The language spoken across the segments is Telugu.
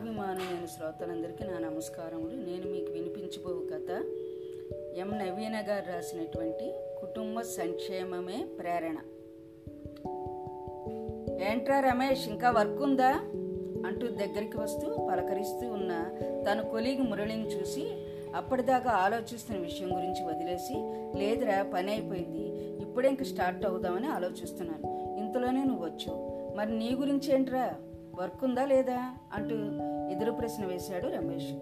కథాభిమానులైన శ్రోతలందరికీ నా నమస్కారములు. నేను మీకు వినిపించబో కథ. ఎం. నవీన గారు రాసినటువంటి కుటుంబ సంక్షేమమే ప్రేరణ. ఏంట్రా రమేష్ ఇంకా వర్క్ ఉందా అంటూ దగ్గరికి వస్తూ పలకరిస్తూ ఉన్న తన కొలిగి మురళిని చూసి అప్పటిదాకా ఆలోచిస్తున్న విషయం గురించి వదిలేసి లేదురా పని అయిపోయింది ఇప్పుడే ఇంక స్టార్ట్ అవుదామని ఆలోచిస్తున్నాను. ఇంతలోనే నువ్వు వచ్చు మరి నీ గురించి ఏంట్రా? వర్క్ ఉందా లేదా అంటూ ఎదురు ప్రశ్న వేశాడు రమేష్.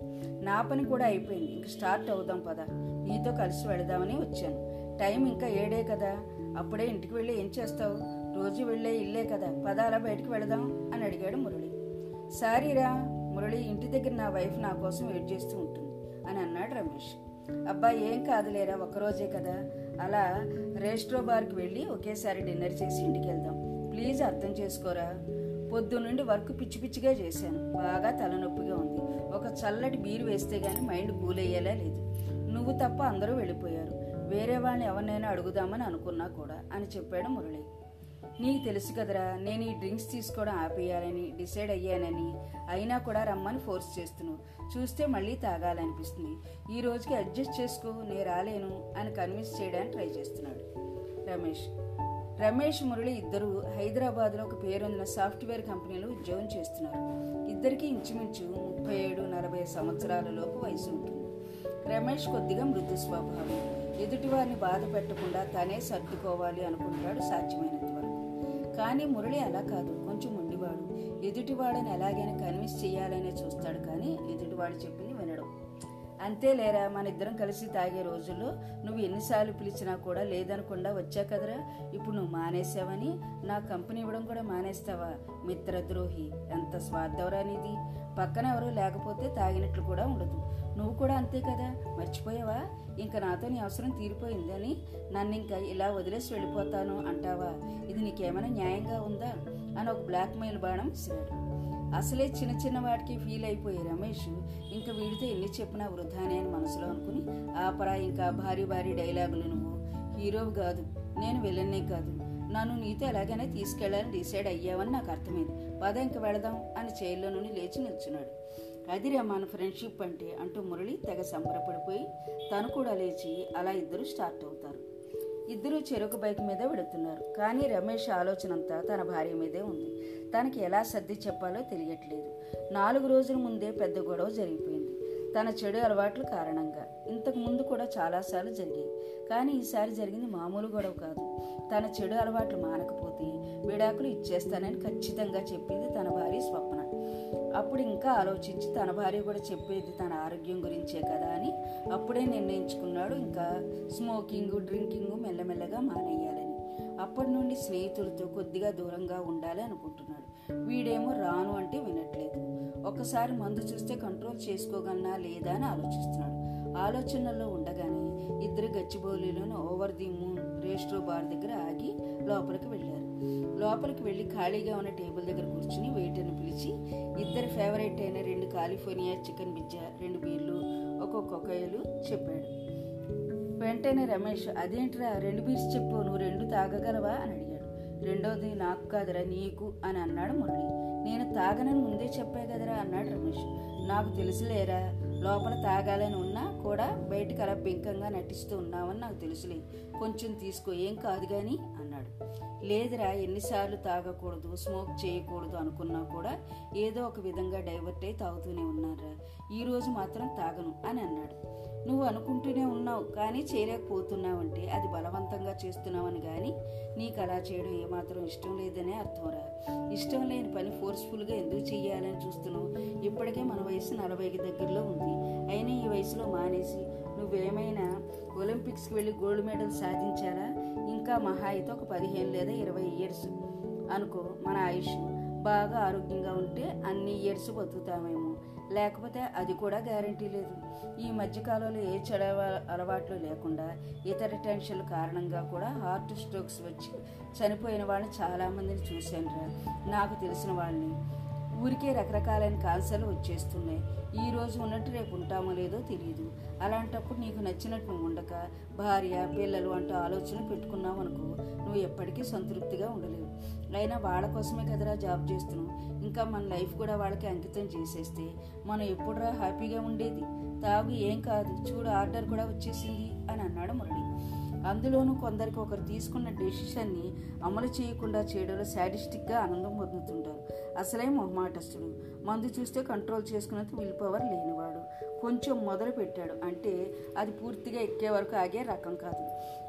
నా పని కూడా అయిపోయింది ఇంక స్టార్ట్ అవుదాం పద. నీతో కలిసి వెళదామని వచ్చాను. టైం ఇంకా ఏడే కదా. అప్పుడే ఇంటికి వెళ్ళి ఏం చేస్తావు? రోజు వెళ్ళే ఇల్లే కదా. పద అలా బయటికి వెళదాం అని అడిగాడు మురళి. సారీరా మురళి ఇంటి దగ్గర నా వైఫ్ నా కోసం వెయిట్ చేస్తూ ఉంటుంది అని అన్నాడు రమేష్. అబ్బా ఏం కాదులేరా ఒక్కరోజే కదా. అలా రెస్ట్రో బార్కి వెళ్ళి ఒకేసారి డిన్నర్ చేసి ఇంటికి వెళ్దాం. ప్లీజ్ అర్థం చేసుకోరా? పొద్దున్నుండి వర్క్ పిచ్చి పిచ్చిగా చేశాను. బాగా తలనొప్పిగా ఉంది. ఒక చల్లటి బీరు వేస్తే గానీ మైండ్ కూల్ లేదు. నువ్వు తప్ప అందరూ వెళ్ళిపోయారు. వేరే వాళ్ళని ఎవరినైనా అడుగుదామని అనుకున్నా కూడా అని చెప్పాడు మురళి. నీకు తెలుసు కదరా నేను ఈ డ్రింక్స్ తీసుకోవడం ఆపేయాలని డిసైడ్ అయ్యానని. అయినా కూడా రమ్మని ఫోర్స్ చేస్తున్నావు చూస్తే మళ్ళీ తాగాలనిపిస్తుంది. ఈ రోజుకి అడ్జస్ట్ చేసుకో నేను రాలేను అని కన్విన్స్ చేయడానికి ట్రై చేస్తున్నాడు రమేష్. రమేష్ మురళి ఇద్దరు హైదరాబాద్లో ఒక పేరొందిన సాఫ్ట్వేర్ కంపెనీలో ఉద్యోగం చేస్తున్నారు. ఇద్దరికి ఇంచుమించు ముప్పై ఏడు నలభై సంవత్సరాల లోపు వయసు ఉంటుంది. రమేష్ కొద్దిగా మృదు స్వభావం. ఎదుటివారిని బాధ పెట్టకుండా తనే సర్దుకోవాలి అనుకుంటాడు సాధ్యమైనంత వరకు. కానీ మురళి అలా కాదు. కొంచెం ఉండివాడు. ఎదుటివాడని ఎలాగైనా కన్విన్స్ చేయాలనే చూస్తాడు కానీ ఎదుటివాడు చెప్పింది వినడం. అంతే లేరా? మన ఇద్దరం కలిసి తాగే రోజుల్లో నువ్వు ఎన్నిసార్లు పిలిచినా కూడా లేదనకుండా వచ్చా కదరా? ఇప్పుడు నువ్వు మానేసావని నా కంపెనీ ఇవ్వడం కూడా మానేస్తావా? మిత్రద్రోహి ఎంత స్వార్థవరా నీది? పక్కన ఎవరూ లేకపోతే తాగినట్లు కూడా ఉండదు. నువ్వు కూడా అంతే కదా? మర్చిపోయావా? ఇంకా నాతో నీ అవసరం తీరిపోయిందని నన్ను ఇంకా ఇలా వదిలేసి వెళ్ళిపోతాను అంటావా? ఇది నీకేమైనా న్యాయంగా ఉందా? అని ఒక బ్లాక్మెయిల్ బాణం విసిరాడు. అసలే చిన్న చిన్న వాటికి ఫీల్ అయిపోయే రమేష్. ఇంకా వీడితో ఎన్ని చెప్పినా వృధానే అని మనసులో అనుకుని ఆపరా ఇంకా భారీ భారీ డైలాగులు నువ్వు. హీరోవు కాదు నేను విలన్నే కాదు. నన్ను నీతో ఎలాగైనా తీసుకెళ్ళాలని డిసైడ్ అయ్యావని నాకు అర్థమైంది. పద ఇంక వెళదాం అని చైర్లో నుండి లేచి నిల్చున్నాడు. అదిరా మన ఫ్రెండ్షిప్ అంటే అంటూ మురళి తెగ సంబరపడిపోయి తను కూడా లేచి అలా ఇద్దరు స్టార్ట్ అవుతారు. ఇద్దరు చెరుకు బైక్ మీద వెళుతున్నారు కానీ రమేష్ ఆలోచన అంతా తన భార్య మీదే ఉంది. తనకి ఎలా సర్ది చెప్పాలో తెలియట్లేదు. నాలుగు రోజుల ముందే పెద్ద గొడవ జరిగిపోయింది. తన చెడు అలవాట్ల కారణంగా. ఇంతకు ముందు కూడా చాలాసార్లు జరిగాయి. కానీ ఈసారి జరిగింది మామూలు గొడవ కాదు. తన చెడు అలవాట్లు మానకపోతే విడాకులు ఇచ్చేస్తానని ఖచ్చితంగా చెప్పింది తన భార్య స్వప్న. అప్పుడు ఇంకా ఆలోచించి తన భార్య కూడా చెప్పేది తన ఆరోగ్యం గురించే కదా అని అప్పుడే నిర్ణయించుకున్నాడు. ఇంకా స్మోకింగ్ డ్రింకింగ్ మెల్లమెల్లగా మానేయాలని. అప్పటి నుండి స్నేహితులతో కొద్దిగా దూరంగా ఉండాలి అనుకుంటున్నాడు. వీడేమో రాను అంటే వినట్లేదు. ఒకసారి మందు చూస్తే కంట్రోల్ చేసుకోగలనా లేదా అని ఆలోచిస్తున్నాడు. ఆలోచనల్లో ఉండగానే ఇద్దరు గచ్చిబౌలిలోని over the moon resto bar దగ్గర ఆగి లోపలికి వెళ్ళారు. లోపలికి వెళ్ళి ఖాళీగా ఉన్న టేబుల్ దగ్గర కూర్చుని వెయిటర్ని పిలిచి ఇద్దరు ఫేవరెట్ అయిన రెండు కాలిఫోర్నియా చికెన్ పిజ్జా రెండు బీర్లు ఒక్కొక్క కొకైలు చెప్పాడు. వెంటనే రమేష్ అదేంట్రా రెండు బీర్స్ చెప్పు నువ్వు రెండు తాగగలవా? అని అడిగాడు. రెండోది నాకు కాదురా నీకు అని అన్నాడు మురళి. నేను తాగనని ముందే చెప్పే కదరా అన్నాడు రమేష్. నాకు తెలుసులేరా లోపల తాగాలని ఉన్నా కూడా బయటకు అలా పెంకంగా నటిస్తూ ఉన్నావని నాకు తెలుసులే. కొంచెం తీసుకో ఏం కాదు కానీ లేదురా ఎన్నిసార్లు తాగకూడదు స్మోక్ చేయకూడదు అనుకున్నా కూడా ఏదో ఒక విధంగా డైవర్ట్ అయి తాగుతూనే ఉన్నారా ఈ రోజు మాత్రం తాగను అని అన్నాడు. నువ్వు అనుకుంటూనే ఉన్నావు కానీ చేయలేకపోతున్నావంటే అది బలవంతంగా చేస్తున్నావని కానీ నీకు అలా చేయడం ఏమాత్రం ఇష్టం లేదనే అర్థంరా. ఇష్టం లేని పని ఫోర్స్ఫుల్గా ఎందుకు చేయాలని చూస్తున్నావు? ఇప్పటికే మన వయసు నలభైకి దగ్గరలో ఉంది. అయినా ఈ వయసులో మానేసి నువ్వేమైనా ఒలింపిక్స్కి వెళ్ళి గోల్డ్ మెడల్ సాధించారా? ఇంకా మహా అయితే ఒక పదిహేను లేదా ఇరవై ఇయర్స్ అనుకో మన ఆయుష్. బాగా ఆరోగ్యంగా ఉంటే అన్ని ఇయర్స్ బతుకుతామేమో. లేకపోతే అది కూడా గ్యారంటీ లేదు. ఈ మధ్యకాలంలో ఏ చెడ అలవాట్లు లేకుండా ఇతర టెన్షన్ల కారణంగా కూడా హార్ట్ స్ట్రోక్స్ వచ్చి చనిపోయిన వాళ్ళని చాలామందిని చూశాను రా. నాకు తెలిసిన వాళ్ళని. ఊరికే రకరకాలైన క్యాన్సర్లు వచ్చేస్తున్నాయి. ఈ రోజు ఉన్నట్టు రేపు ఉంటామో లేదో తెలియదు అలాంటప్పుడు నీకు నచ్చినట్టు నువ్వు ఉండక భార్య పిల్లలు అంటూ ఆలోచన పెట్టుకున్నావు అనుకో నువ్వు ఎప్పటికీ సంతృప్తిగా ఉండలేవు. అయినా వాళ్ళ కోసమే కదరా జాబ్ చేస్తున్నావు. ఇంకా మన లైఫ్ కూడా వాళ్ళకి అంకితం చేసేస్తే మనం ఎప్పుడురా హ్యాపీగా ఉండేది? తాగు ఏం కాదు చూడు ఆర్డర్ కూడా వచ్చేసింది అని అన్నాడు మురళి. అందులోనూ కొందరికి ఒకరు తీసుకున్న డెసిషన్ని అమలు చేయకుండా చేయడంలో సాడిస్టిక్గా ఆనందం పొందుతుంటారు. అసలే మొహమాటస్తుడు. మందు చూస్తే కంట్రోల్ చేసుకునేందుకు విల్ పవర్ లేనివాడు. కొంచెం మొదలు పెట్టాడు అంటే అది పూర్తిగా ఎక్కే వరకు ఆగే రకం కాదు.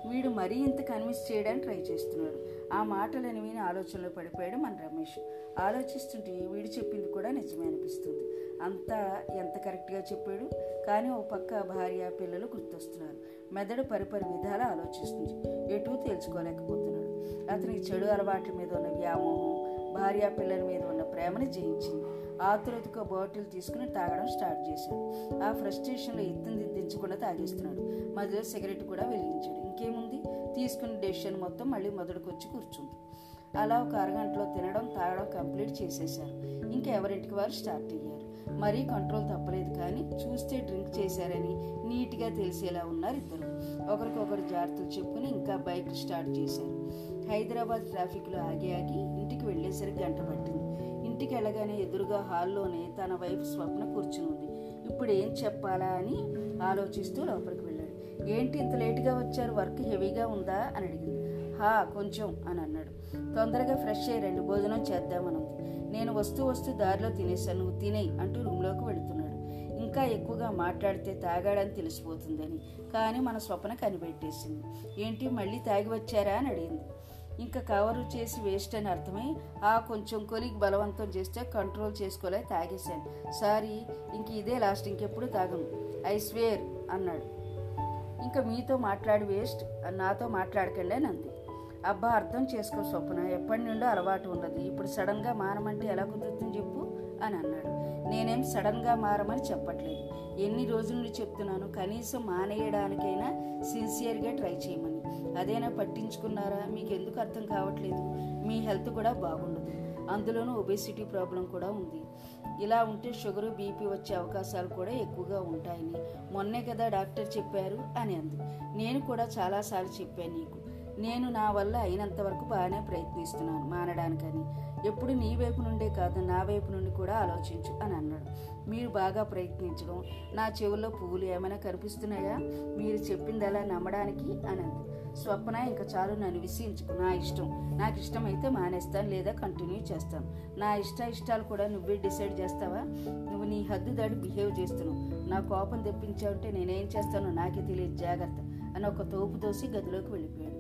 వీడు మరీ ఇంత కన్విన్స్ చేయడానికి ట్రై చేస్తున్నాడు. ఆ మాటలని విని ఆలోచనలో పడిపోయాడు మన రమేష్. ఆలోచిస్తుంటే వీడు చెప్పింది కూడా నిజమే అనిపిస్తుంది. అంతా ఎంత కరెక్ట్గా చెప్పాడు? కానీ ఓ పక్క భార్య పిల్లలు గుర్తొస్తున్నారు. మెదడు పరిపరి విధాలు ఆలోచిస్తుంది. ఎటూ తెలుసుకోలేకపోతున్నాడు అతనికి చెడు అలవాట్ల మీద ఉన్న వ్యామోహం భార్య పిల్లల మీద ఉన్న ప్రేమని జయించింది. ఆతురతకు బాటిల్ తీసుకుని తాగడం స్టార్ట్ చేశాడు. ఆ ఫ్రస్ట్రేషన్లో ఎత్తుని దించకుండా తాగేస్తున్నాడు. మధ్యలో సిగరెట్ కూడా వెలిగించాడు. ఇంకేముంది? తీసుకున్న డెసిషన్ మొత్తం మళ్ళీ మొదటికొచ్చి కూర్చుంది. అలా ఒక అరగంటలో తినడం తాగడం కంప్లీట్ చేసేశారు. ఇంకా ఎవరింటికి వారు స్టార్ట్ అయ్యారు. మరీ కంట్రోల్ తప్పలేదు కానీ చూస్తే డ్రింక్ చేశారని నీట్గా తెలిసేలా ఉన్నారు ఇద్దరు. ఒకరికొకరు జాగ్రత్తలు చెప్పుకుని ఇంకా బైక్ స్టార్ట్ చేశారు. హైదరాబాద్ ట్రాఫిక్లో ఆగి ఆగి ఇంటికి వెళ్ళేసరికి గంట పట్టింది. ఇంటికి వెళ్ళగానే ఎదురుగా హాల్లోనే తన వైఫ్ స్వప్న కూర్చుని ఉంది ఇప్పుడు ఏం చెప్పాలా అని ఆలోచిస్తూ లోపలికి వెళ్ళాడు. ఏంటి ఇంత లేటుగా వచ్చారు? వర్క్ హెవీగా ఉందా? అని అడిగింది. హా కొంచెం అని అన్నాడు. తొందరగా ఫ్రెష్ అయ్యారండి భోజనం చేద్దామనుంది. నేను వస్తూ వస్తూ దారిలో తినేసాను నువ్వు తినేయి అంటూ రూమ్లోకి వెళుతున్నాడు. ఇంకా ఎక్కువగా మాట్లాడితే తాగాడని తెలిసిపోతుందని. కానీ మన స్వప్న కనిపెట్టేసింది. ఏంటి మళ్ళీ తాగి వచ్చారా? అని అడిగింది. ఇంకా కవరు చేసి వేస్ట్ అని అర్థమై ఆ కొంచెం కొలికి బలవంతం చేస్తే కంట్రోల్ చేసుకోలే తాగేశాను. సారీ ఇంక ఇదే లాస్ట్ ఇంకెప్పుడు తాగను. ఐ స్వేర్ అన్నాడు. ఇంకా మీతో మాట్లాడి వేస్ట్ నాతో మాట్లాడకండి అని అంది. అబ్బా అర్థం చేసుకో స్వప్న ఎప్పటి నుండో అలవాటు ఉన్నది. ఇప్పుడు సడన్గా మారమంటే ఎలా కుదురుతుంది చెప్పు అని అన్నాడు. నేనేం సడన్గా మారమని చెప్పట్లేదు. ఎన్ని రోజుల నుండి చెప్తున్నాను కనీసం మానేయడానికైనా సిన్సియర్గా ట్రై చేయమని. అదేనా పట్టించుకున్నారా? మీకు ఎందుకు అర్థం కావట్లేదు. మీ హెల్త్ కూడా బాగుండదు. అందులోనూ ఒబేసిటీ ప్రాబ్లం కూడా ఉంది. ఇలా ఉంటే షుగర్ బీపీ వచ్చే అవకాశాలు కూడా ఎక్కువగా ఉంటాయని. మొన్నే కదా డాక్టర్ చెప్పారు అని అంది. నేను కూడా చాలాసార్లు చెప్పాను నీకు. నేను నా వల్ల అయినంత వరకు బాగానే ప్రయత్నిస్తున్నాను మానడానికని. ఎప్పుడు నీ వైపు నుండే కాదు నా వైపు నుండి కూడా ఆలోచించు అని అన్నాడు. మీరు బాగా ప్రయత్నించడం నా చెవుల్లో పువ్వులు ఏమైనా కనిపిస్తున్నాయా? మీరు చెప్పింది అలా నమ్మడానికి అని అంది. స్వప్న ఇంకా చాలు నన్ను విసిగించుకు. నా ఇష్టం. నాకు ఇష్టమైతే మానేస్తాను లేదా కంటిన్యూ చేస్తాను. నా ఇష్ట ఇష్టాలు కూడా నువ్వే డిసైడ్ చేస్తావా? నువ్వు నీ హద్దు దాడి బిహేవ్ చేస్తున్నావు. నా కోపం తెప్పించావంటే నేనేం చేస్తానో నాకే తెలియదు. జాగ్రత్త. అని ఒక తోపు తోసి గదిలోకి వెళ్ళిపోయాడు.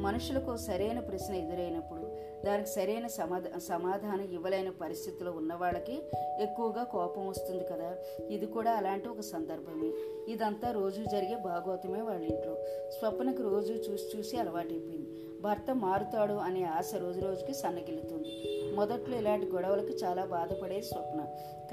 మనుషులకు సరైన ప్రశ్న ఎదురైనప్పుడు దానికి సరైన సమాధా సమాధానం ఇవ్వలేని పరిస్థితిలో ఉన్న వాళ్ళకి ఎక్కువగా కోపం వస్తుంది కదా. ఇది కూడా అలాంటి ఒక సందర్భమే. ఇదంతా రోజు జరిగే భాగవతమే వాళ్ళ ఇంట్లో. స్వప్నకు రోజు చూసి చూసి అలవాటైపోయింది. భర్త మారుతాడు అనే ఆశ రోజు రోజుకి సన్నగిల్లుతుంది. మొదట్లో ఇలాంటి గొడవలకు చాలా బాధపడే స్వప్న.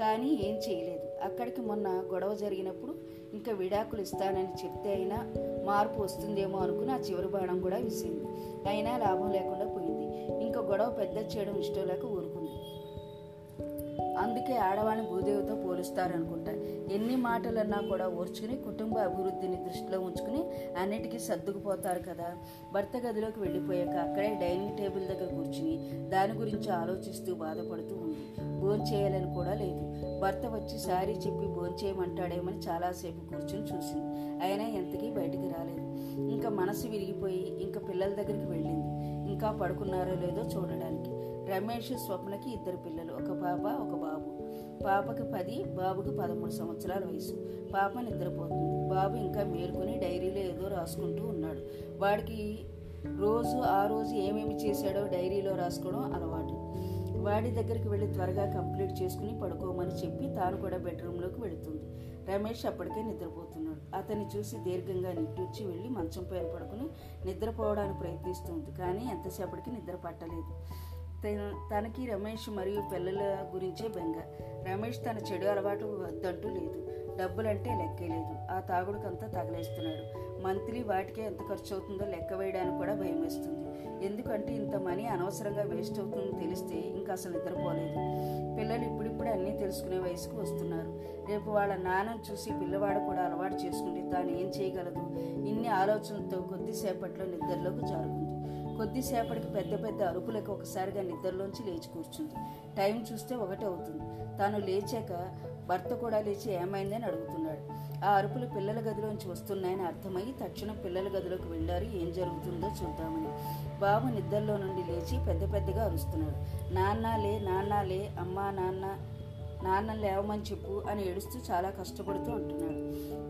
కానీ ఏం చేయలేదు. అక్కడికి మొన్న గొడవ జరిగినప్పుడు ఇంకా విడాకులు ఇస్తానని చెప్తే అయినా మార్పు వస్తుందేమో అనుకుని ఆ చివరి బాణం కూడా విసింది అయినా లాభం లేకుండా గొడవ పెద్ద చేయడం ఇష్టం లేక ఊరుకుంది. అందుకే ఆడవాళ్ళని భూదేవితో పోలుస్తారనుకుంటా ఎన్ని మాటలన్నా కూడా ఓర్చుకుని కుటుంబ అభివృద్ధిని దృష్టిలో ఉంచుకుని అన్నిటికీ సర్దుకుపోతారు కదా. భర్త గదిలోకి వెళ్ళిపోయాక అక్కడే డైనింగ్ టేబుల్ దగ్గర కూర్చుని దాని గురించి ఆలోచిస్తూ బాధపడుతూ ఉంది. భోంచేయాలని కూడా లేదు. భర్త వచ్చి సారీ చెప్పి భోంచేయమంటాడేమని చాలాసేపు కూర్చుని చూసింది. అయినా ఎంతకీ బయటికి రాలేదు. ఇంకా మనసు విరిగిపోయి ఇంకా పిల్లల దగ్గరికి వెళ్ళింది. ఇంకా పడుకున్నారో లేదో చూడడానికి. రమేష్ స్వప్నకి ఇద్దరు పిల్లలు ఒక పాప ఒక బాబు. పాపకి పది బాబుకి పదమూడు సంవత్సరాల వయసు. పాప నిద్రపోతుంది. బాబు ఇంకా మేలుకొని డైరీలో ఏదో రాసుకుంటూ ఉన్నాడు. వాడికి రోజు ఆ రోజు ఏమేమి చేశాడో డైరీలో రాసుకోవడం అలవాటు. వాడి దగ్గరికి వెళ్ళి త్వరగా కంప్లీట్ చేసుకుని పడుకోమని చెప్పి తాను కూడా బెడ్రూమ్లోకి వెళుతుంది. రమేష్ అప్పటికే నిద్రపోతున్నాడు. అతన్ని చూసి దీర్ఘంగా నిట్టూర్చి వెళ్ళి మంచం పైన పడుకుని నిద్రపోవడానికి ప్రయత్నిస్తుంది. కానీ ఎంతసేపటికి నిద్ర పట్టలేదు. తనకి రమేష్ మరియు పిల్లల గురించే బెంగ. రమేష్ తన చెడు అలవాటు వద్దంటూ లేదు. డబ్బులంటే లెక్కే లేదు. ఆ తాగుడుకంతా తగలేస్తున్నాడు. మంత్లీ వాటికే ఎంత ఖర్చు అవుతుందో లెక్క వేయడానికి కూడా భయం వేస్తుంది. ఎందుకంటే ఇంత మనీ అనవసరంగా వేస్ట్ అవుతుందని తెలిస్తే ఇంకా అసలు నిద్రపోలేదు. పిల్లలు ఇప్పుడిప్పుడు అన్నీ తెలుసుకునే వయసుకు వస్తున్నారు. రేపు వాళ్ళ నాన్నను చూసి పిల్లవాడు కూడా అలవాటు చేసుకుంటే తాను ఏం చేయగలదు? ఇన్ని ఆలోచనలతో కొద్దిసేపట్లో నిద్రలోకి జారుకుంది. కొద్దిసేపటికి పెద్ద పెద్ద అరుపులకు ఒకసారిగా నిద్రలోంచి లేచి కూర్చుంది. టైం చూస్తే ఒకటే అవుతుంది. తాను లేచాక భర్త కూడా లేచి ఏమైందని అడుగుతున్నాడు. ఆ అరుపులు పిల్లల గదిలోంచి వస్తున్నాయని అర్థమై తక్షణం పిల్లల గదిలోకి వెళ్ళారు. ఏం జరుగుతుందో చూద్దామని. బాబు నిద్రలో నుండి లేచి పెద్ద పెద్దగా అరుస్తున్నాడు. నాన్నలే నాన్నలే అమ్మా నాన్న నాన్న లేవమని చెప్పు అని ఏడుస్తూ చాలా కష్టపడుతూ అంటున్నాడు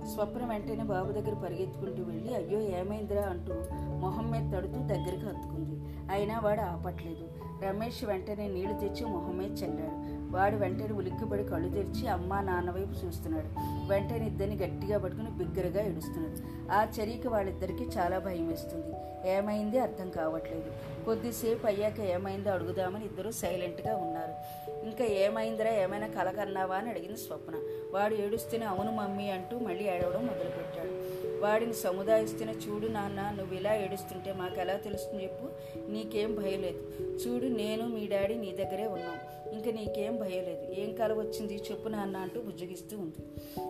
స్వప్న వెంటనే బాబు దగ్గర పరిగెత్తుకుంటూ వెళ్ళి అయ్యో ఏమైందిరా అంటూ మొహం మీద తడుతూ దగ్గరికి హత్తుకుంది. అయినా వాడు ఆపట్లేదు. రమేష్ వెంటనే నీళ్ళు తెచ్చి మొహం మీద చల్లాడు. వాడు వెంటనే ఉలిక్కిపడి కళ్ళు తెరిచి అమ్మా నాన్న వైపు చూస్తున్నాడు. వెంటనే ఇద్దరిని గట్టిగా పట్టుకుని బిగ్గరగా ఏడుస్తున్నాడు. ఆ చర్యకి వాళ్ళిద్దరికీ చాలా భయం వేస్తుంది. ఏమైంది అర్థం కావట్లేదు. కొద్దిసేపు అయ్యాక ఏమైందో అడుగుదామని ఇద్దరు సైలెంట్గా ఉన్నారు. ఇంకా ఏమైందిరా ఏమైనా కలకన్నావా అని అడిగింది స్వప్న. వాడు ఏడుస్తూనే అవును మమ్మీ అంటూ మళ్ళీ ఏడవడం మొదలుపెట్టాడు. వాడిని సముదాయిస్తున్న చూడు నాన్న నువ్వు ఇలా ఏడుస్తుంటే మాకు ఎలా తెలుస్తుంది చెప్పు. నీకేం భయం లేదు. చూడు నేను మీ డాడీ నీ దగ్గరే ఉన్నాం. ఇంక నీకేం భయం లేదు. ఏం కల వచ్చింది చెప్పు నాన్న అంటూ బుజ్జగిస్తూ ఉంది.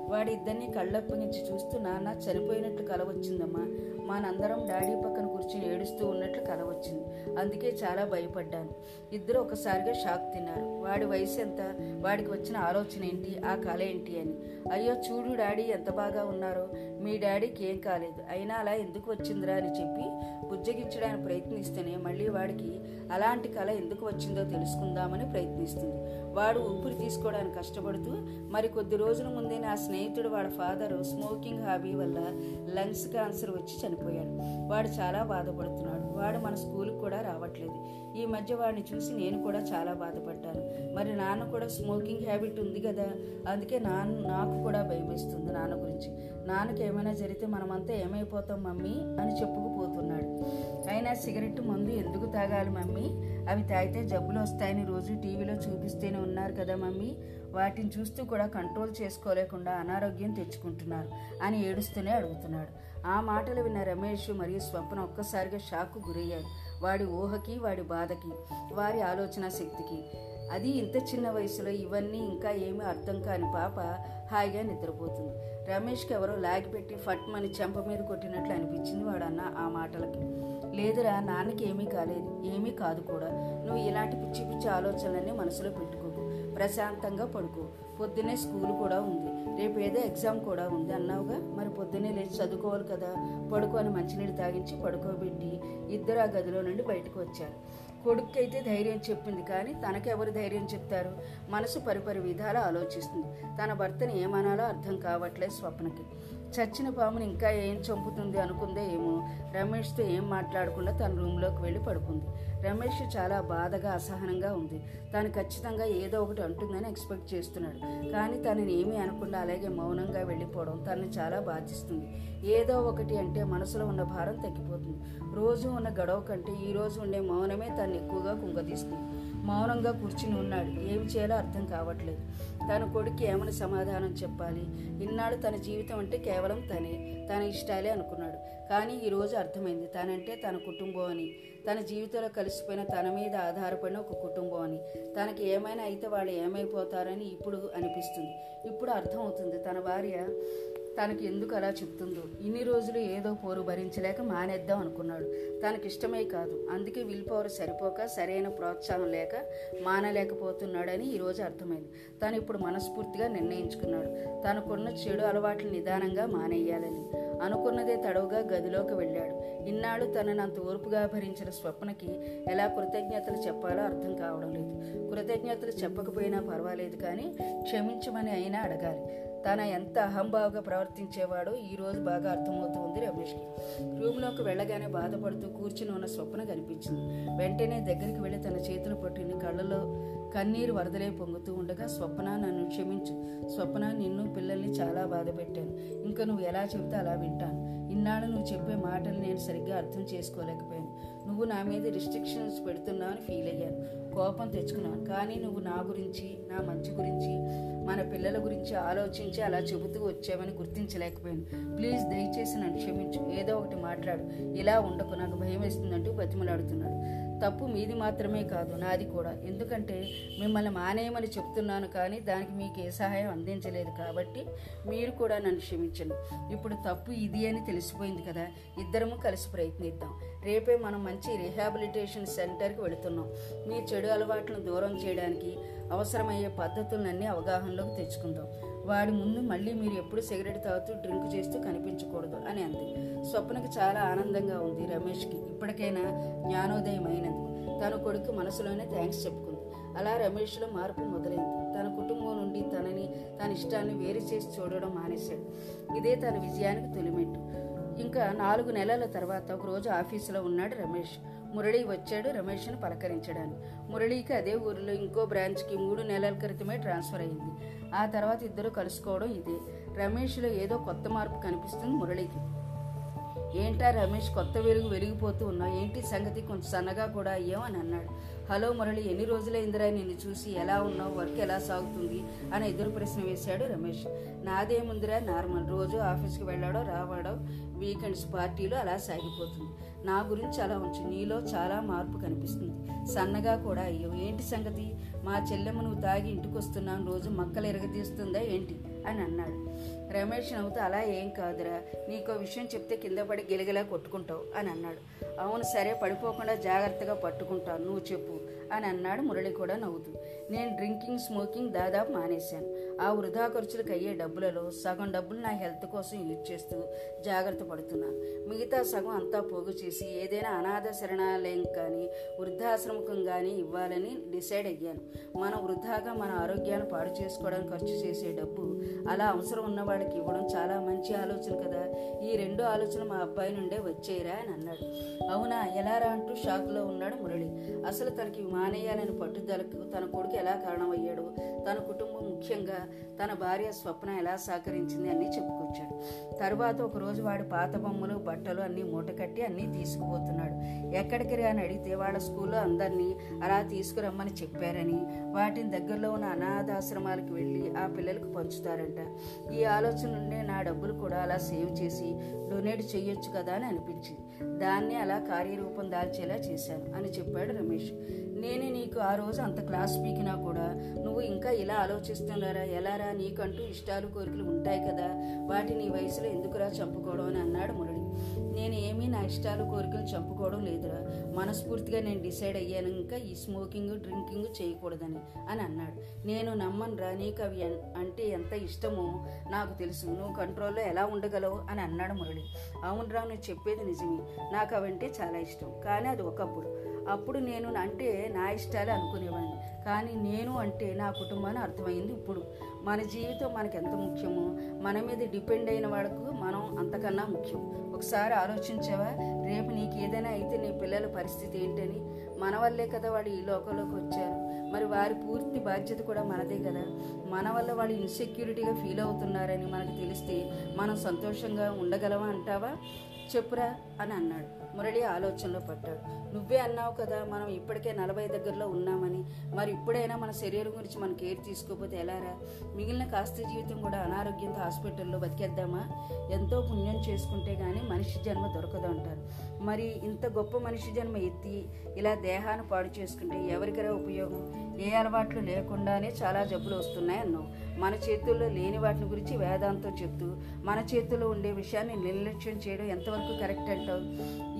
వాడి ఇద్దరిని కళ్ళప్పగించి చూస్తూ నాన్న చనిపోయినట్లు కల వచ్చిందమ్మా. మానందరం డాడీ పక్కన కూర్చుని ఏడుస్తూ ఉన్నట్లు కల వచ్చింది. అందుకే చాలా భయపడ్డాను. ఇద్దరు ఒకసారిగా షాక్ తిన్నారు. వాడి వయసు ఎంత? వాడికి వచ్చిన ఆలోచన ఏంటి? ఆ కళ ఏంటి అని. అయ్యో చూడు డాడీ ఎంత బాగా ఉన్నారో. మీ డాడీకి ఏం కాలేదు. అయినా అలా ఎందుకు వచ్చిందిరా? అని చెప్పి బుజ్జగించడానికి ప్రయత్నిస్తేనే మళ్ళీ వాడికి అలాంటి కళ ఎందుకు వచ్చిందో తెలుసుకుందామని ప్రయత్నిస్తుంది వాడు ఊపిరి తీసుకోవడానికి కష్టపడుతూ మరి కొద్ది రోజుల ముందే నా స్నేహితుడు వాడి ఫాదర్ స్మోకింగ్ హాబీ వల్ల లంగ్స్ క్యాన్సర్ వచ్చి చనిపోయాడు. వాడు చాలా బాధపడుతున్నాడు. వాడు మన స్కూల్కి కూడా రావట్లేదు. ఈ మధ్య వాడిని చూసి నేను కూడా చాలా బాధపడ్డాను. మరి నాన్న కూడా స్మోకింగ్ హ్యాబిట్ ఉంది కదా? అందుకే నాన్న నాకు కూడా భయమేస్తుంది నాన్న గురించి. నాన్నకి ఏమైనా జరిగితే మనమంతా ఏమైపోతాం మమ్మీ అని చెప్పుకుపోతున్నాడు. అయినా సిగరెట్ మందు ఎందుకు తాగాలి మమ్మీ? అవి తాగితే జబ్బులు వస్తాయని రోజు టీవీలో చూపిస్తూనే ఉన్నారు కదా మమ్మీ? వాటిని చూస్తూ కూడా కంట్రోల్ చేసుకోలేకుండా అనారోగ్యం తెచ్చుకుంటున్నారు అని ఏడుస్తూనే అడుగుతున్నాడు. ఆ మాటలు విన్న రమేష్ మరియు స్వప్న ఒక్కసారిగా షాక్కు గురయ్యారు. వాడి ఊహకి వాడి బాధకి వారి ఆలోచన శక్తికి. అది ఇంత చిన్న వయసులో ఇవన్నీ ఇంకా ఏమీ అర్థం కాని పాప హాయిగా నిద్రపోతుంది. రమేష్కి ఎవరో లాగిపెట్టి ఫట్మని చెంప మీద కొట్టినట్లు అనిపించింది వాడన్న ఆ మాటలకి. లేదురా నాన్నకి ఏమీ కాలేదు. ఏమీ కాదు కూడా. నువ్వు ఇలాంటి పిచ్చి పిచ్చి ఆలోచనలన్నీ మనసులో పెట్టుకో. ప్రశాంతంగా పడుకో. పొద్దునే స్కూల్ కూడా ఉంది. రేపు ఏదో ఎగ్జామ్ కూడా ఉంది అన్నావుగా? మరి పొద్దున్నే లేచి చదువుకోవాలి కదా. పడుకొని మంచినీళ్ళు తాగించి పడుకోబెట్టి ఇద్దరు ఆ గదిలో నుండి బయటకు వచ్చారు. కొడుక్కైతే ధైర్యం చెప్పింది కానీ తనకెవరు ధైర్యం చెప్తారు? మనసు పరిపరి విధాలు ఆలోచిస్తుంది. తన భర్తని ఏమనాలో అర్థం కావట్లేదు స్వప్నకి. చచ్చిన పాముని ఇంకా ఏం చంపుతుంది అనుకుందే ఏమో. రమేష్తో ఏం మాట్లాడకుండా తన రూమ్లోకి వెళ్ళి పడుకుంది. రమేష్ చాలా బాధగా అసహనంగా ఉంది. తాను ఖచ్చితంగా ఏదో ఒకటి అంటుందని ఎక్స్పెక్ట్ చేస్తున్నాడు. కానీ తనని ఏమీ అనకుండా అలాగే మౌనంగా వెళ్ళిపోవడం తనని చాలా బాధిస్తుంది. ఏదో ఒకటి అంటే మనసులో ఉన్న భారం తగ్గిపోతుంది. రోజు ఉన్న గడవ కంటే ఈ రోజు ఉండే మౌనమే తను ఎక్కువగా కుంగదీస్తుంది. మౌనంగా కూర్చుని ఉన్నాడు. ఏమి చేయాలో అర్థం కావట్లేదు. తన కొడుకు ఏమని సమాధానం చెప్పాలి? ఇన్నాళ్ళు తన జీవితం అంటే కేవలం తనే. తన ఇష్టాలే అనుకున్నాడు. కానీ ఈరోజు అర్థమైంది. తనంటే తన కుటుంబం అని తన జీవితంలో కలిసిపోయిన తన మీద ఆధారపడిన ఒక కుటుంబం అని తనకి ఏమైనా అయితే వాళ్ళు ఏమైపోతారని ఇప్పుడు అనిపిస్తుంది. ఇప్పుడు అర్థమవుతుంది. తన భార్య తనకి ఎందుకు అలా చెప్తుందో? ఇన్ని రోజులు ఏదో పోరు భరించలేక మానేద్దాం అనుకున్నాడు. తనకి ఇష్టమే కాదు. అందుకే విల్ పవర్ సరిపోక సరైన ప్రోత్సాహం లేక మానలేకపోతున్నాడని ఈరోజు అర్థమైంది. తను ఇప్పుడు మనస్ఫూర్తిగా నిర్ణయించుకున్నాడు. తనకున్న చెడు అలవాట్లు నిదానంగా మానేయాలని. అనుకున్నదే తడవుగా గదిలోకి వెళ్ళాడు. ఇన్నాళ్ళు తనను అంత ఓర్పుగా భరించిన స్వప్నకి ఎలా కృతజ్ఞతలు చెప్పాలో అర్థం కావడం లేదు. కృతజ్ఞతలు చెప్పకపోయినా పర్వాలేదు కానీ క్షమించమని అయినా అడగాలి. తన ఎంత అహంభావగా ప్రవర్తించేవాడో ఈరోజు బాగా అర్థమవుతుంది రమేష్కి. రూమ్లోకి వెళ్ళగానే బాధపడుతూ కూర్చుని ఉన్న స్వప్న కనిపించింది. వెంటనే దగ్గరికి వెళ్ళి తన చేతులు పట్టుకుని కళ్ళలో కన్నీరు వరదలే పొంగుతూ ఉండగా స్వప్న నన్ను క్షమించు. స్వప్న నిన్ను పిల్లల్ని చాలా బాధ పెట్టాను. ఇంకా నువ్వు ఎలా చెబితే అలా వింటాను. ఇన్నాళ్ళు నువ్వు చెప్పే మాటలు నేను సరిగ్గా అర్థం చేసుకోలేకపోయాను. నువ్వు నా మీద రిస్ట్రిక్షన్స్ పెడుతున్నావని ఫీల్ అయ్యాను. కోపం తెచ్చుకున్నాను. కానీ నువ్వు నా గురించి నా మంచి గురించి మన పిల్లల గురించి ఆలోచించి అలా చెబుతూ వచ్చావని గుర్తించలేకపోయాను. ప్లీజ్ దయచేసి నన్ను క్షమించు. ఏదో ఒకటి మాట్లాడు. ఇలా ఉండకు. నాకు భయం వేస్తుందంటూ బతిమలాడుతున్నాడు. తప్పు మీది మాత్రమే కాదు నాది కూడా. ఎందుకంటే మిమ్మల్ని మానేయమని చెప్తున్నాను కానీ దానికి మీకు ఏ సహాయం అందించలేదు కాబట్టి మీరు కూడా నన్ను క్షమించండి. ఇప్పుడు తప్పు ఇది అని తెలిసిపోయింది కదా ఇద్దరము కలిసి ప్రయత్నిద్దాం. రేపే మనం మంచి రిహాబిలిటేషన్ సెంటర్కి వెళుతున్నాం. మీ చెడు అలవాట్లను దూరం చేయడానికి అవసరమయ్యే పద్ధతులన్నీ అవగాహనలోకి తెచ్చుకుందాం. వాడి ముందు మళ్ళీ మీరు ఎప్పుడు సిగరెట్ తాగుతూ డ్రింక్ చేస్తూ కనిపించకూడదు అని అంది. స్వప్నకి చాలా ఆనందంగా ఉంది రమేష్కి. ఇప్పటికైనా జ్ఞానోదయం అయినందుకు తన కొడుకు మనసులోనే థ్యాంక్స్ చెప్పుకుంది. అలా రమేష్లో మార్పు మొదలైంది. తన కుటుంబం నుండి తనని తన ఇష్టాన్ని వేరు చేసి చూడడం మానేశాడు. ఇదే తన విజయానికి తొలిమెట్టు. ఇంకా నాలుగు నెలల తర్వాత ఒకరోజు ఆఫీసులో ఉన్నాడు రమేష్. మురళి వచ్చాడు రమేష్ను పలకరించడానికి. మురళికి అదే ఊరిలో ఇంకో బ్రాంచ్కి మూడు నెలల క్రితమే ట్రాన్స్ఫర్ అయింది. ఆ తర్వాత ఇద్దరు కలుసుకోవడం ఇదే. రమేష్లో ఏదో కొత్త మార్పు కనిపిస్తుంది మురళికి. ఏంటా రమేష్ కొత్త వెలుగు వెలిగిపోతూ ఉన్నావు ఏంటి సంగతి? కొంచెం సన్నగా కూడా అయ్యామని అని అన్నాడు. హలో మురళి ఎన్ని రోజులైందిరా నిన్ను చూసి ఎలా ఉన్నావు? వర్క్ ఎలా సాగుతుంది? అని ఎదురు ప్రశ్న వేశాడు రమేష్. నాదేముందిరా నార్మల్? రోజు ఆఫీస్కి వెళ్ళాడో రావాడో? వీకెండ్స్ పార్టీలు అలా సాగిపోతుంది. నా గురించి అలా ఉంచు. నీలో చాలా మార్పు కనిపిస్తుంది. సన్నగా కూడా అయ్యావు ఏంటి సంగతి? మా చెల్లెమ్మ నువ్వు తాగి ఇంటికి వస్తున్నాను రోజు మక్కలు ఎరగదీస్తుందా ఏంటి? అని అన్నాడు. రమేష్ నవ్వుతూ అలా ఏం కాదురా. నీకో విషయం చెప్తే కింద పడి గిలగిలా కొట్టుకుంటావు అని అన్నాడు. అవును సరే పడిపోకుండా జాగ్రత్తగా పట్టుకుంటాను. నువ్వు చెప్పు అని అన్నాడు మురళి కూడా నవ్వుతూ. నేను డ్రింకింగ్ స్మోకింగ్ దాదాపు మానేశాను. ఆ వృధా ఖర్చులకు అయ్యే డబ్బులలో సగం డబ్బులు నా హెల్త్ కోసం యూజ్ చేస్తూ జాగ్రత్త పడుతున్నాను. మిగతా సగం అంతా పోగు చేసి ఏదైనా అనాథ శరణాలయం కానీ వృద్ధాశ్రమకం కానీ ఇవ్వాలని డిసైడ్ అయ్యాను. మనం వృధాగా మన ఆరోగ్యాన్ని పాడు చేసుకోవడానికి ఖర్చు చేసే డబ్బు అలా అవసరం ఉన్నవాడికి ఇవ్వడం చాలా మంచి ఆలోచన కదా. ఈ రెండు ఆలోచన మా అబ్బాయి నుండే వచ్చేయరా అని అన్నాడు. అవునా ఎలారా అంటూ షాక్లో ఉన్నాడు మురళి. అసలు తనకి మానేయాలని పట్టుదలకు తన కొడుకు ఎలా కారణమయ్యాడు? తన కుటుంబం ముఖ్యంగా తన భార్య స్వప్న ఎలా సహకరించింది అన్నీ చెప్పుకొచ్చాడు. తర్వాత ఒకరోజు వాడు పాత బొమ్మలు బట్టలు అన్నీ మూటకట్టి అన్నీ తీసుకుపోతున్నాడు. ఎక్కడికి అని అడిగితే వాళ్ళ స్కూల్లో అందరినీ అలా తీసుకురమ్మని చెప్పారని. వాటిని దగ్గరలో ఉన్న అనాథాశ్రమాలకు వెళ్ళి ఆ పిల్లలకు పంచుతారంట. ఈ ఆలోచన నుండే నా డబ్బులు కూడా అలా సేవ్ చేసి డొనేట్ చేయొచ్చు కదా అని అనిపించింది. దాన్ని అలా కార్యరూపం దాల్చేలా చేశాను అని చెప్పాడు రమేష్. నేనే నీకు ఆ రోజు అంత క్లాస్ పీకినా కూడా నువ్వు ఇంకా ఇలా ఆలోచిస్తున్నారా? ఎలారా? నీకంటూ ఇష్టాలు కోరికలు ఉంటాయి కదా. వాటిని నీ వయసులో ఎందుకురా చంపుకోవడం అని అన్నాడు మురళి. నేను ఏమీ నా ఇష్టాలు కోరికలు చంపుకోవడం లేదురా. మనస్ఫూర్తిగా నేను డిసైడ్ అయ్యాను. ఇంకా ఈ స్మోకింగ్ డ్రింకింగ్ చేయకూడదని అని అన్నాడు. నేను నమ్మనురా నీకు అవి అంటే ఎంత ఇష్టమో నాకు తెలుసు. నువ్వు కంట్రోల్లో ఎలా ఉండగలవు అని అన్నాడు మురళి. అవునరా నువ్వు చెప్పేది నిజమే. నాకు అవంటే చాలా ఇష్టం. కానీ అది ఒకప్పుడు. అప్పుడు నేను అంటే నా ఇష్టాలే అనుకునేవాడిని. కానీ నేను అంటే నా కుటుంబాన్ని అర్థమైంది ఇప్పుడు. మన జీవితం మనకి ఎంత ముఖ్యమో మన మీద డిపెండ్ అయిన వాళ్ళకు మనం అంతకన్నా ముఖ్యం. ఒకసారి ఆలోచించావా? రేపు నీకు ఏదైనా అయితే నీ పిల్లల పరిస్థితి ఏంటని? మన వల్లే కదా వాళ్ళు ఈ లోకంలోకి వచ్చారు. మరి వారి పూర్తి బాధ్యత కూడా మనదే కదా. మన వల్ల వాళ్ళు ఇన్సెక్యూరిటీగా ఫీల్ అవుతున్నారని మనకు తెలిస్తే మనం సంతోషంగా ఉండగలమా అంటావా? చెప్పురా అని అన్నాడు. మురళి ఆలోచనలో పడ్డాడు. నువ్వే అన్నావు కదా మనం ఇప్పటికే నలభై దగ్గరలో ఉన్నామని. మరి ఇప్పుడైనా మన శరీరం గురించి మనం కేర్ తీసుకోకపోతే ఎలారా? మిగిలిన కాస్త జీవితం కూడా అనారోగ్యంతో హాస్పిటల్లో బతికేద్దామా? ఎంతో పుణ్యం చేసుకుంటే కానీ మనిషి జన్మ దొరకదు అంటారు. మరి ఇంత గొప్ప మనిషి జన్మ ఎత్తి ఇలా దేహాన్ని పాడు చేసుకుంటే ఎవరికైనా ఉపయోగం? ఏ అలవాట్లు లేకుండానే చాలా జబ్బులు వస్తున్నాయి అన్నావు మన చేతుల్లో లేని వాటిని గురించి వేదాంతం చెప్తూ మన చేతుల్లో ఉండే విషయాన్ని నిర్లక్ష్యం చేయడం ఎంతవరకు కరెక్ట్ అంటావు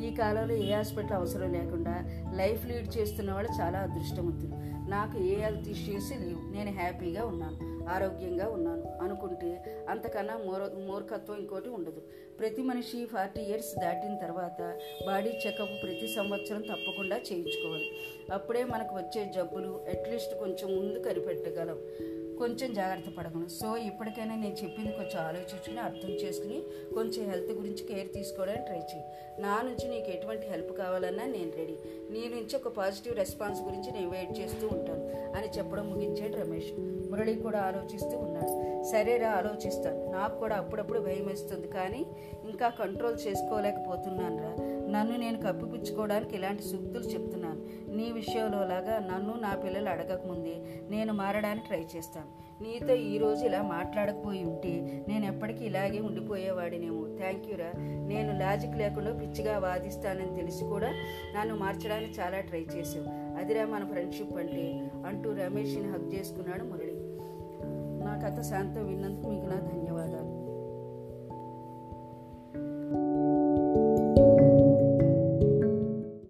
ఈ కాలంలో ఏ హాస్పిటల్ అవసరం లేకుండా లైఫ్ లీడ్ చేస్తున్న వాళ్ళు చాలా అదృష్టవంతులు. నాకు ఏ హెల్త్ ఇష్యూస్ లేవు. నేను హ్యాపీగా ఉన్నాను. ఆరోగ్యంగా ఉన్నాను. అనుకుంటే అంతకన్నా మూర మూర్ఖత్వం ఇంకోటి ఉండదు. ప్రతి మనిషి ఫార్టీ ఇయర్స్ దాటిన తర్వాత బాడీ చెకప్ ప్రతి సంవత్సరం తప్పకుండా చేయించుకోవాలి. అప్పుడే మనకు వచ్చే జబ్బులు అట్లీస్ట్ కొంచెం ముందు కనిపెట్టగలం. కొంచెం జాగ్రత్త పడగలను. సో ఇప్పటికైనా నేను చెప్పింది కొంచెం ఆలోచించుకుని అర్థం చేసుకుని కొంచెం హెల్త్ గురించి కేర్ తీసుకోవడానికి ట్రై చేయి నా నుంచి నీకు ఎటువంటి హెల్ప్ కావాలన్నా నేను రెడీ. నీ నుంచి ఒక పాజిటివ్ రెస్పాన్స్ గురించి నేను వెయిట్ చేస్తూ ఉంటాను అని చెప్పడం ముగించాడు రమేష్. మురళి కూడా ఆలోచిస్తూ ఉన్నాడు. సరేరా ఆలోచిస్తాను. నాకు కూడా అప్పుడప్పుడు భయం వేస్తుంది కానీ ఇంకా కంట్రోల్ చేసుకోలేకపోతున్నాను రా నన్ను నేను కప్పిపుచ్చుకోవడానికి ఇలాంటి సూక్తులు చెప్తున్నాను. నీ విషయంలో లాగా నన్ను నా పిల్లలు అడగకముందే నేను మారడానికి ట్రై చేస్తాను. నీతో ఈరోజు ఇలా మాట్లాడకపోయి ఉంటే నేను ఎప్పటికీ ఇలాగే ఉండిపోయేవాడినేమో. థ్యాంక్ యూరా నేను లాజిక్ లేకుండా పిచ్చిగా వాదిస్తానని తెలిసి కూడా నన్ను మార్చడానికి చాలా ట్రై చేసావు అదిరా మన ఫ్రెండ్షిప్ అంటే అంటూ రమేష్ని హక్ చేసుకున్నాడు మురళి. నా కథ శాంతం విన్నందుకు మీకు నా ధన్యవాదాలు.